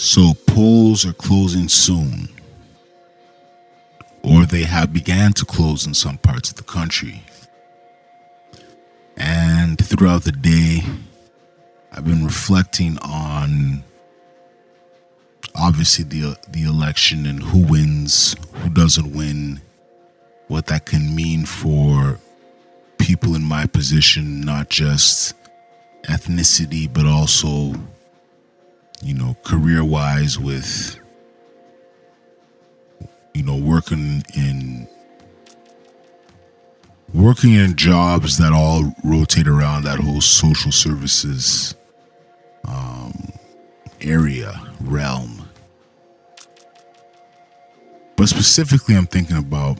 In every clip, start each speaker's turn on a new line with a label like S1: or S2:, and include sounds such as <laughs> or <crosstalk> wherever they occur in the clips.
S1: So polls are closing soon, or they have began to close in some parts of the country. And throughout the day, I've been reflecting on obviously the the election and who wins, who doesn't win, what that can mean for people in my position, not just ethnicity, but also, you know, career wise with, you know, working in working in jobs that all rotate around that whole social services um, area realm. But specifically, I'm thinking about,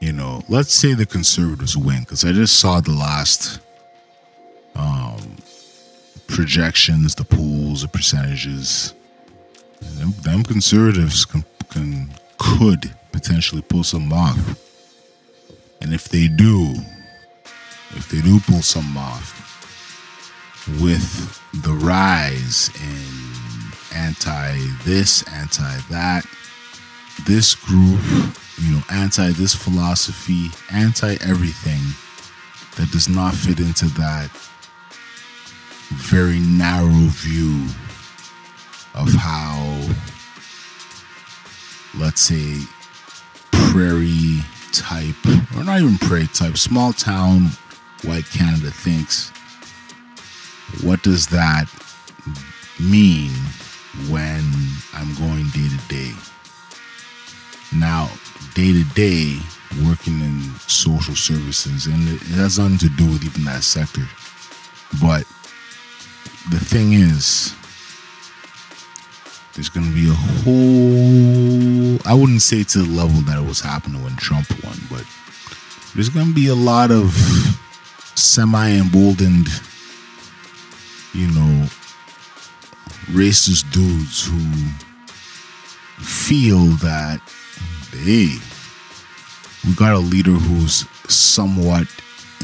S1: you know, let's say the conservatives win, because I just saw the last projections, the pools, the percentages. Them, them conservatives can, can could potentially pull some off. And if they do, if they do pull some off, with the rise in anti this, anti that, this group, you know, anti this philosophy, anti everything that does not fit into that very narrow view of how, let's say, prairie type, or not even prairie type, small town white Canada thinks. What does that mean when I'm going day to day? Now, day to day, working in social services, and it has nothing to do with even that sector. But the thing is, there's going to be a whole, I wouldn't say to the level that it was happening when Trump won, but there's going to be a lot of semi emboldened, you know, racist dudes who feel that, hey, we got a leader who's somewhat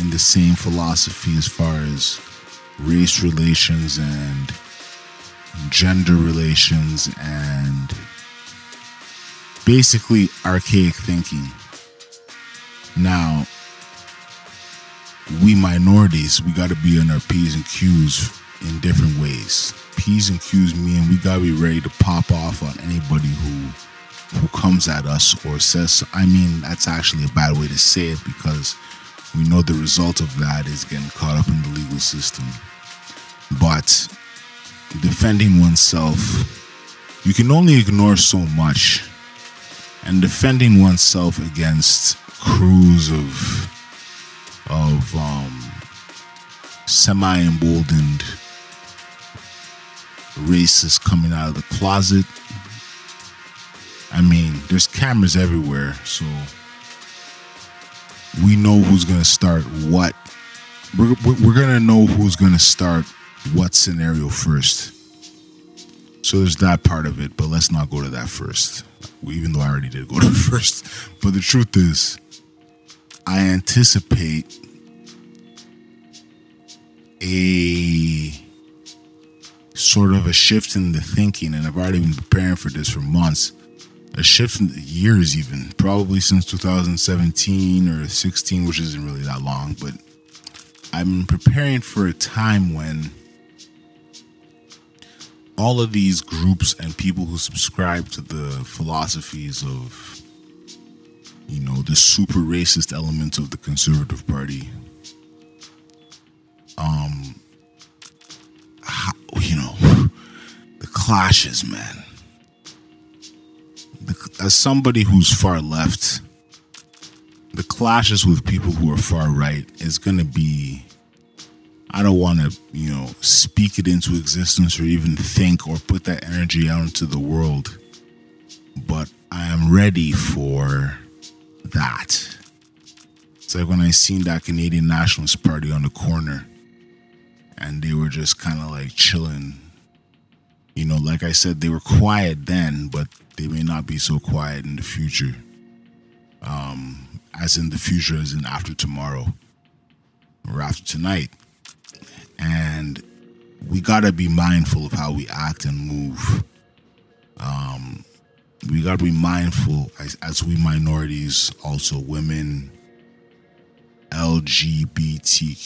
S1: in the same philosophy as far as race relations and gender relations and basically archaic thinking. Now, we minorities, we got to be on our P's and Q's in different ways. P's and Q's mean we got to be ready to pop off on anybody who who comes at us or says I mean that's actually a bad way to say it because we know the result of that is getting caught up in the legal system. But defending oneself, you can only ignore so much. And defending oneself against crews of of um, semi emboldened racists coming out of the closet. I mean, there's cameras everywhere, so we know who's gonna start what. We're, we're gonna know who's gonna start what scenario first. So there's that part of it, but let's not go to that first. Even though I already did go <laughs> to first. But the truth is, I anticipate a sort of a shift in the thinking, and I've already been preparing for this for months. A shift in years, even probably since 2017 or 16, which isn't really that long, but I'm preparing for a time when all of these groups and people who subscribe to the philosophies of you know the super racist elements of the conservative party um how, you know the clashes man as somebody who's far left the clashes with people who are far right is going to be I don't want to, you know, speak it into existence or even think or put that energy out into the world. But I am ready for that. It's like when I seen that Canadian Nationalist Party on the corner and they were just kind of like chilling. You know, like I said, they were quiet then, but they may not be so quiet in the future. Um, as in the future, as in after tomorrow or after tonight. And we gotta be mindful of how we act and move. Um, we gotta be mindful as, as we minorities, also women, LGBTQ,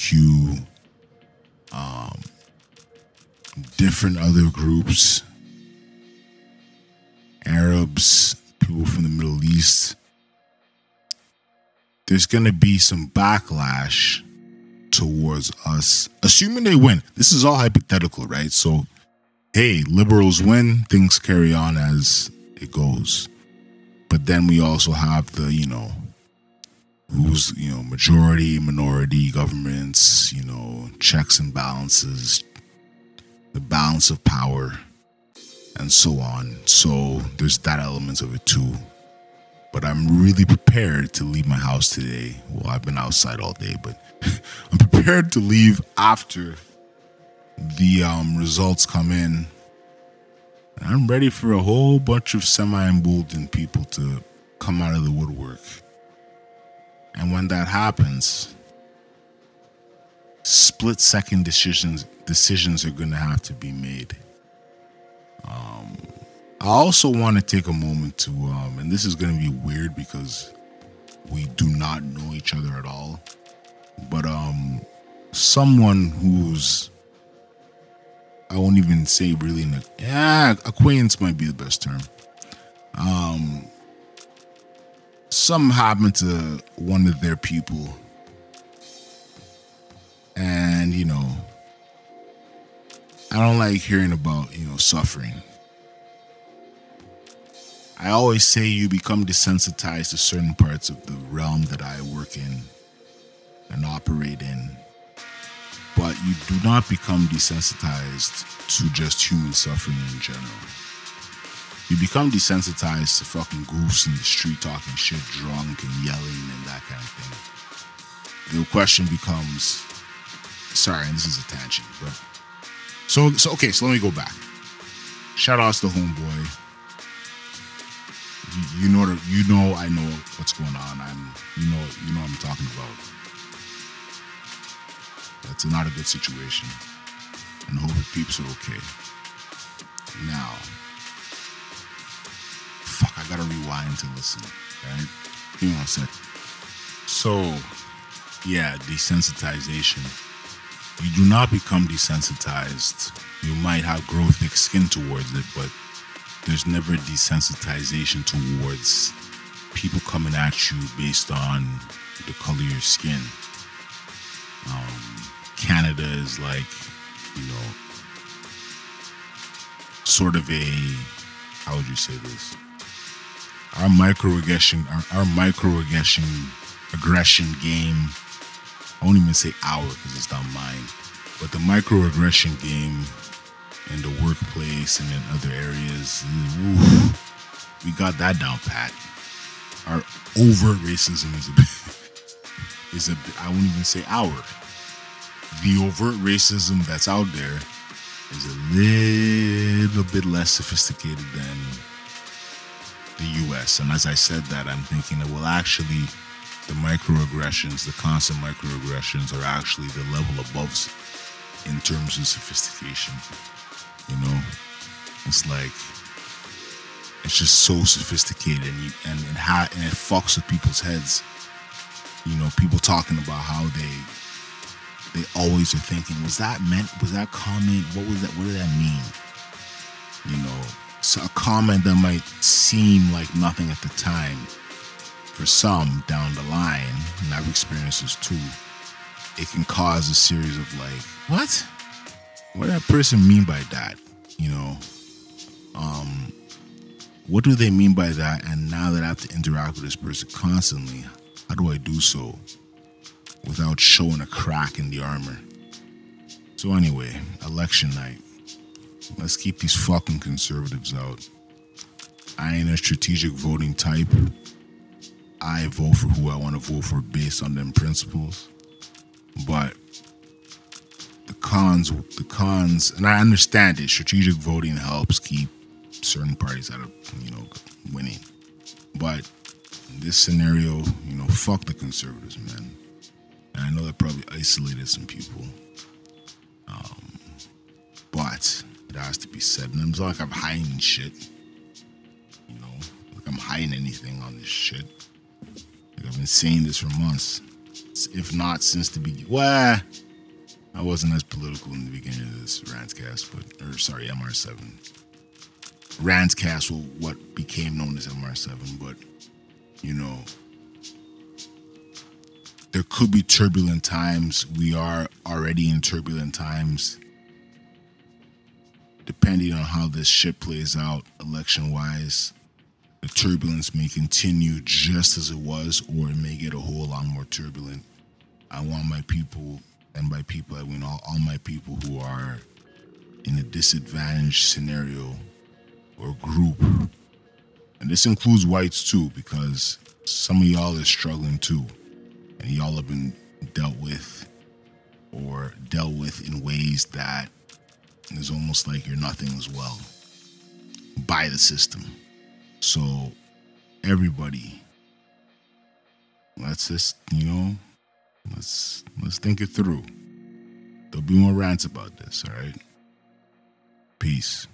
S1: um, different other groups, Arabs, people from the Middle East. There's gonna be some backlash towards us, assuming they win. This is all hypothetical, right? So, hey, liberals win, things carry on as it goes. But then we also have the, you know, who's, you know, majority, minority governments, you know, checks and balances, balance of power, and so on. So there's that element of it too. But I'm really prepared to leave my house today. Well, I've been outside all day, but <laughs> I'm prepared to leave after the um, results come in. And I'm ready for a whole bunch of semi emboldened people to come out of the woodwork. And when that happens, split second decisions decisions are going to have to be made. Um, I also want to take a moment to, um, and this is going to be weird because we do not know each other at all but um, someone who's I won't even say really an yeah acquaintance might be the best term. Um, some happened to one of their people, and you know, I don't like hearing about you know suffering. I always say you become desensitized to certain parts of the realm that I work in and operate in. But you do not become desensitized to just human suffering in general. You become desensitized to fucking goofs in the street talking shit, drunk and yelling and that kind of thing. The question becomes sorry, this is a tangent, but so so okay, so let me go back. Shout outs to homeboy. You, you know you know I know what's going on. I'm you know you know what I'm talking about. That's not a good situation. And I hope the peeps are okay. Now, fuck, I gotta rewind to listen. Right? Give me one sec. So, yeah, desensitization. You do not become desensitized. You might have grow thick skin towards it, but there's never desensitization towards people coming at you based on the color of your skin. Um, Canada is like, you know, sort of a how would you say this? Our microaggression, our, our microaggression, aggression game. I won't even say our because it's not mine, but the microaggression game in the workplace and in other areas, oof, we got that down pat. Our overt racism is a bit, <laughs> is a I won't even say our the overt racism that's out there is a little bit less sophisticated than the US. And as I said that, I'm thinking that, well, actually, the microaggressions, the constant microaggressions, are actually the level above in terms of sophistication. You know, it's like, it's just so sophisticated and, you, and, and, how, and it fucks with people's heads. You know, people talking about how they they always are thinking, was that meant? Was that comment? What was that? What did that mean? You know, so a comment that might seem like nothing at the time, for some down the line, and I've experienced this too, it can cause a series of like, what? What did that person mean by that? You know, um, what do they mean by that? And now that I have to interact with this person constantly, how do I do so? without showing a crack in the armor. So, anyway, election night. Let's keep these fucking conservatives out. I ain't a strategic voting type. I vote for who I want to vote for based on them principles. But the cons, the cons, and I understand it. Strategic voting helps keep certain parties out of, you know, winning. But in this scenario, you know, fuck the conservatives, man. And I know that probably isolated some people. Um, but it has to be said. And it's not like I'm hiding shit. You know, like I'm hiding anything on this shit. I've been saying this for months, if not since the beginning. Well, I wasn't as political in the beginning of this Rantscast, but or sorry, MR7. Rantscast, well, what became known as MR7, but you know, there could be turbulent times. We are already in turbulent times. Depending on how this shit plays out election wise, the turbulence may continue just as it was, or it may get a whole lot more turbulent. I want my people, and by people I mean all, all my people who are in a disadvantaged scenario or group. And this includes whites too, because some of y'all is struggling too and y'all have been dealt with or dealt with in ways that is almost like you're nothing as well by the system. So everybody, let's just you know, let's let's think it through. There'll be more rants about this. All right. Peace.